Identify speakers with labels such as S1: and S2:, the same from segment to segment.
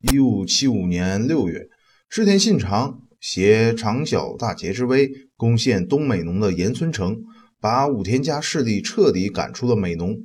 S1: 一五七五年六月，织田信长携长小大捷之威，攻陷东美浓的岩村城，把武田家势力彻底赶出了美浓。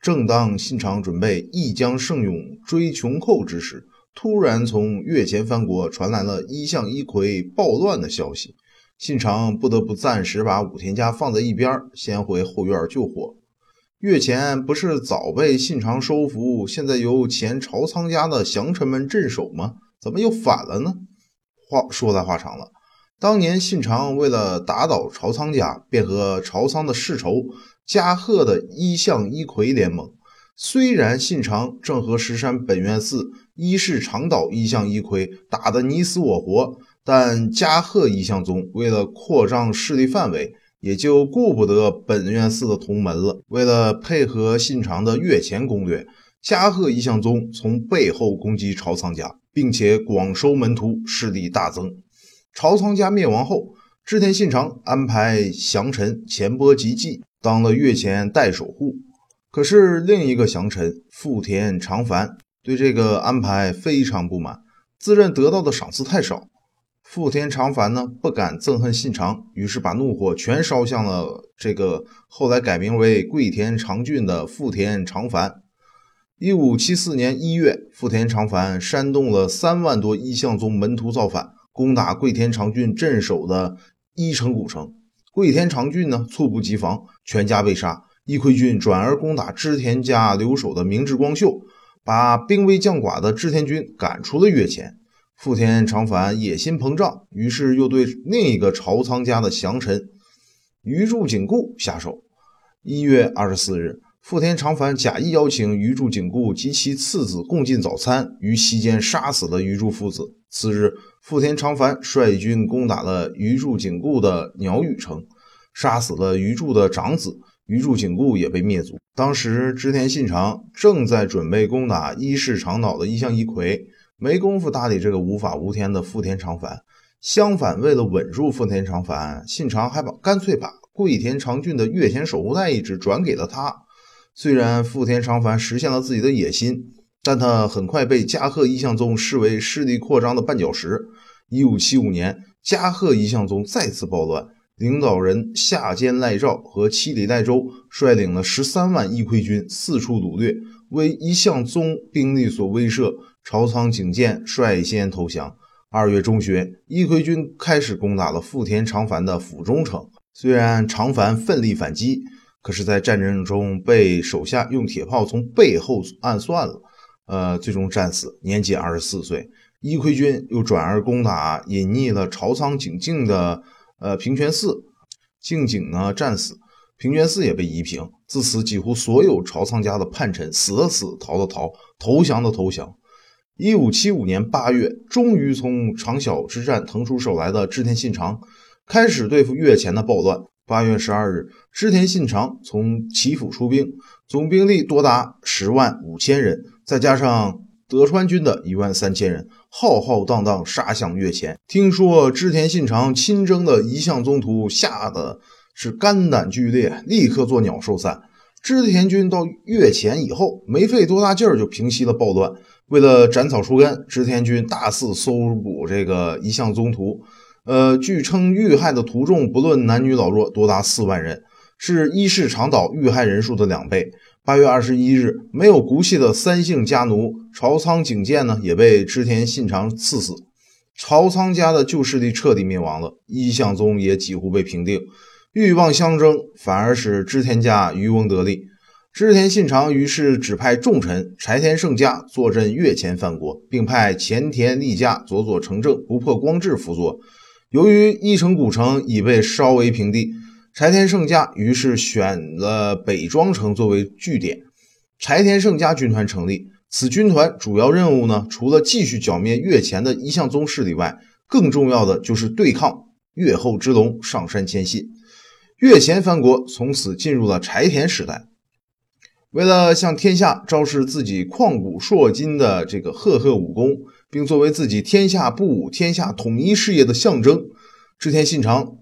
S1: 正当信长准备一将胜勇追穷寇之时，突然从越前藩国传来了一向一揆暴乱的消息。信长不得不暂时把武田家放在一边，先回后院救火。越前不是早被信长收服，现在由前朝仓家的降臣们镇守吗？怎么又反了呢？话说来话长了。当年信长为了打倒朝仓家，便和朝仓的世仇加贺的一向一揆联盟。虽然信长正和石山本愿寺一世长岛一向一揆打得你死我活，但加贺一向宗为了扩张势力范围。也就顾不得本院寺的同门了。为了配合信长的越前攻略，加贺一向宗从背后攻击朝仓家，并且广收门徒，势力大增。朝仓家灭亡后，织田信长安排降臣前波吉继当了越前代守护。可是另一个降臣富田长繁对这个安排非常不满，自认得到的赏赐太少。富田长繁呢不敢憎恨信长，于是把怒火全烧向了这个后来改名为桂田长俊的富田长繁。一五七四年一月，富田长繁煽动了三万多一向宗门徒造反，攻打桂田长俊镇守的伊城古城。桂田长俊呢猝不及防，全家被杀。伊揆军转而攻打织田家留守的明智光秀，把兵微将寡的织田军赶出了越前。富田长繁野心膨胀，于是又对另一个朝仓家的降臣鱼住景固下手。一月二十四日，富田长繁假意邀请鱼住景固及其次子共进早餐，于席间杀死了鱼住父子。次日，富田长繁率军攻打了鱼住景固的鸟羽城，杀死了鱼住的长子，鱼住景固也被灭族。当时，织田信长正在准备攻打伊势长岛的一向一揆。没工夫搭理这个无法无天的富田长繁，相反，为了稳住富田长繁，信长还把干脆把桂田长俊的越前守护代一职转给了他。虽然富田长繁实现了自己的野心，但他很快被加贺一向宗视为势力扩张的绊脚石。一五七五年，加贺一向宗再次暴乱，领导人下间赖照和七里赖周率领了十三万义揆军四处掳掠，为一向宗兵力所威慑。朝仓景建率先投降。二月中旬，伊揆军开始攻打了富田长繁的府中城。虽然长繁奋力反击，可是，在战争中被手下用铁炮从背后暗算了，呃，最终战死，年仅二十四岁。伊揆军又转而攻打隐匿了朝仓景静的呃平泉寺，静景呢战死，平泉寺也被夷平。自此，几乎所有朝仓家的叛臣死的死，逃的逃，投降的投降。一五七五年八月，终于从长筱之战腾出手来的织田信长，开始对付越前的暴乱。八月十二日，织田信长从岐阜出兵，总兵力多达十万五千人，再加上德川军的一万三千人，浩浩荡荡杀向越前。听说织田信长亲征的一向宗徒吓得是肝胆俱裂，立刻作鸟兽散。织田军到越前以后，没费多大劲儿就平息了暴乱。为了斩草除根，织田军大肆搜捕这个一向宗徒。呃，据称遇害的徒众不论男女老弱，多达四万人，是伊势长岛遇害人数的两倍。八月二十一日，没有骨气的三姓家奴朝仓景建呢，也被织田信长刺死。朝仓家的旧势力彻底灭亡了，一向宗也几乎被平定。欲望相争，反而使织田家渔翁得利。织田信长于是指派重臣柴田胜家坐镇越前藩国，并派前田利家佐佐成政、不破光治辅佐。由于一城古城已被烧为平地，柴田胜家于是选了北庄城作为据点。柴田胜家军团成立，此军团主要任务呢，除了继续剿灭越前的一向宗势力外，更重要的就是对抗越后之龙上杉谦信。越前藩国从此进入了柴田时代。为了向天下昭示自己旷古烁今的这个赫赫武功，并作为自己天下布武、天下统一事业的象征，织田信长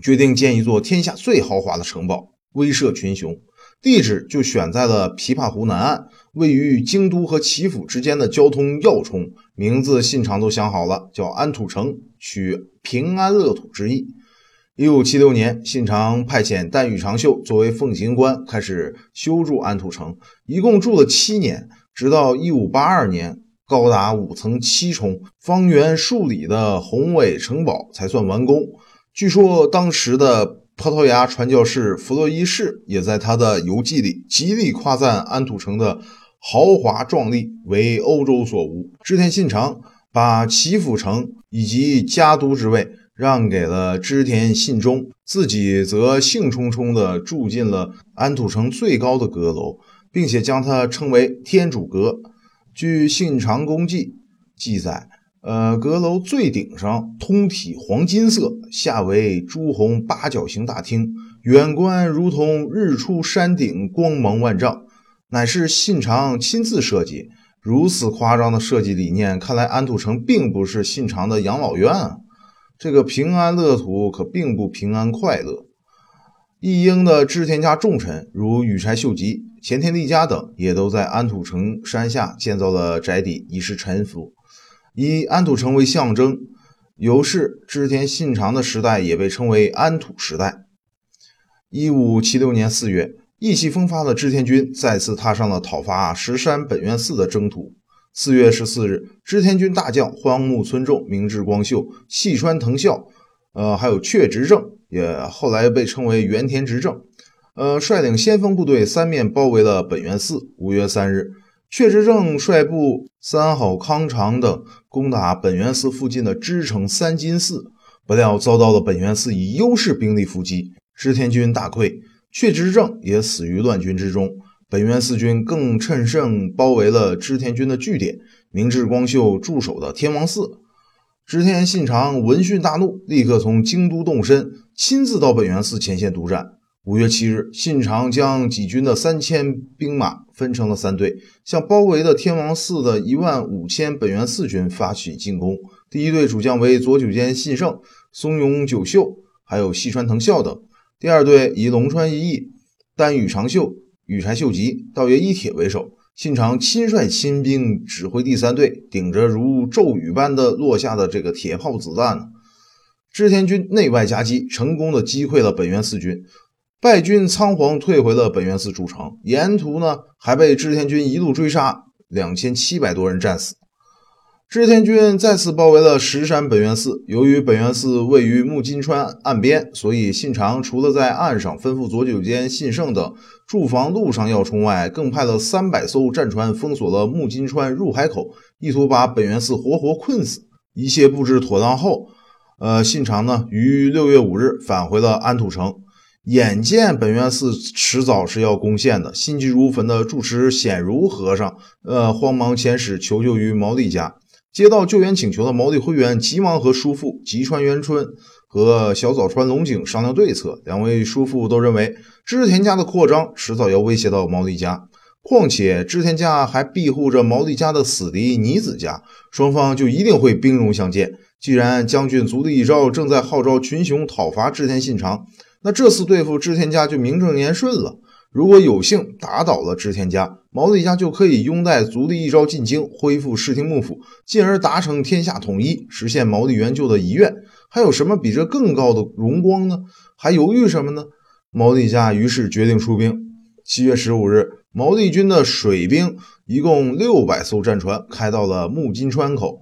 S1: 决定建一座天下最豪华的城堡，威慑群雄。地址就选在了琵琶湖南岸，位于京都和岐阜之间的交通要冲名字信长都想好了，叫安土城，取平安乐土之意。一五七六年，信长派遣丹羽长秀作为奉行官，开始修筑安土城，一共住了七年，直到一五八二年，高达五层七重、方圆数里的宏伟城堡才算完工。据说当时的。葡萄牙传教士弗洛伊士也在他的游记里极力夸赞安土城的豪华壮丽，为欧洲所无。织田信长把岐阜城以及家督之位让给了织田信忠，自己则兴冲冲地住进了安土城最高的阁楼，并且将它称为天主阁。据《信长公记》记载。呃，阁楼最顶上通体黄金色，下为朱红八角形大厅，远观如同日出山顶，光芒万丈，乃是信长亲自设计。如此夸张的设计理念，看来安土城并不是信长的养老院啊！这个平安乐土可并不平安快乐。义英的织田家重臣如羽柴秀吉、前田利家等，也都在安土城山下建造了宅邸，以示臣服。以安土城为象征，由是织田信长的时代也被称为安土时代。一五七六年四月，意气风发的织田军再次踏上了讨伐石山本愿寺的征途。四月十四日，织田军大将荒木村重、明智光秀、细川藤孝，呃，还有确直政，也后来被称为原田执政，呃，率领先锋部队三面包围了本愿寺。五月三日。阙之政率部三好康长等攻打本愿寺附近的织城三金寺，不料遭到了本愿寺以优势兵力伏击，织田军大溃，阙之政也死于乱军之中。本愿寺军更趁胜包围了织田军的据点明智光秀驻守的天王寺。织田信长闻讯大怒，立刻从京都动身，亲自到本愿寺前线督战。五月七日，信长将己军的三千兵马分成了三队，向包围的天王寺的一万五千本愿寺军发起进攻。第一队主将为佐久间信胜、松永久秀，还有细川藤孝等；第二队以龙川一义、丹羽长秀、羽柴秀吉、道爷一铁为首。信长亲率亲兵指挥第三队，顶着如骤雨般的落下的这个铁炮子弹，织田军内外夹击，成功的击溃了本愿寺军。败军仓皇退回了本愿寺主城，沿途呢还被织田军一路追杀，两千七百多人战死。织田军再次包围了石山本愿寺。由于本愿寺位于木津川岸边，所以信长除了在岸上吩咐佐久间信胜等驻防路上要冲外，更派了三百艘战船封锁了木津川入海口，意图把本愿寺活活困死。一切布置妥当后，呃，信长呢于六月五日返回了安土城。眼见本愿寺迟早是要攻陷的，心急如焚的住持显如和尚，呃，慌忙遣使求救于毛利家。接到救援请求的毛利辉元急忙和叔父吉川元春和小早川龙井商量对策。两位叔父都认为织田家的扩张迟早要威胁到毛利家，况且织田家还庇护着毛利家的死敌尼子家，双方就一定会兵戎相见。既然将军足利义昭正在号召群雄讨伐织田信长。那这次对付织田家就名正言顺了。如果有幸打倒了织田家，毛利家就可以拥戴足利一朝进京，恢复室町幕府，进而达成天下统一，实现毛利元就的遗愿。还有什么比这更高的荣光呢？还犹豫什么呢？毛利家于是决定出兵。七月十五日，毛利军的水兵一共六百艘战船开到了木津川口。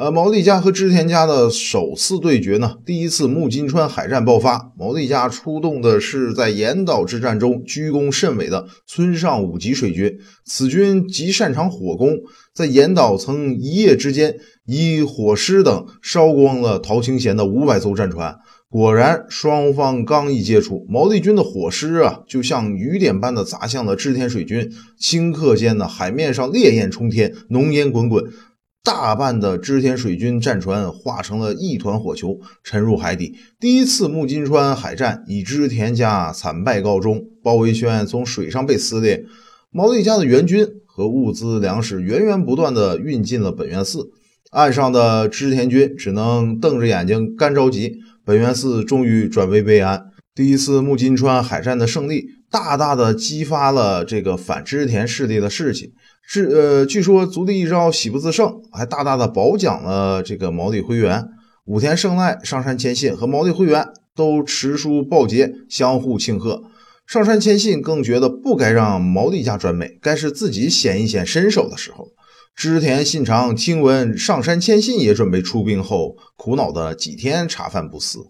S1: 呃，毛利家和织田家的首次对决呢，第一次木津川海战爆发，毛利家出动的是在岩岛之战中居功甚伟的村上五级水军，此军极擅长火攻，在岩岛曾一夜之间以火狮等烧光了陶清贤的五百艘战船。果然，双方刚一接触，毛利军的火狮啊，就像雨点般的砸向了织田水军，顷刻间呢，海面上烈焰冲天，浓烟滚滚。大半的织田水军战船化成了一团火球，沉入海底。第一次木津川海战以织田家惨败告终，包围圈从水上被撕裂。毛利家的援军和物资粮食源源不断地运进了本愿寺，岸上的织田军只能瞪着眼睛干着急。本愿寺终于转危为安。第一次木津川海战的胜利，大大的激发了这个反织田势力的士气。是呃，据说足利义昭喜不自胜，还大大的褒奖了这个毛利辉元、武田胜赖、上杉谦信和毛利辉元都持书报捷，相互庆贺。上杉谦信更觉得不该让毛利家专美，该是自己显一显身手的时候。织田信长听闻上杉谦信也准备出兵后，苦恼的几天茶饭不思。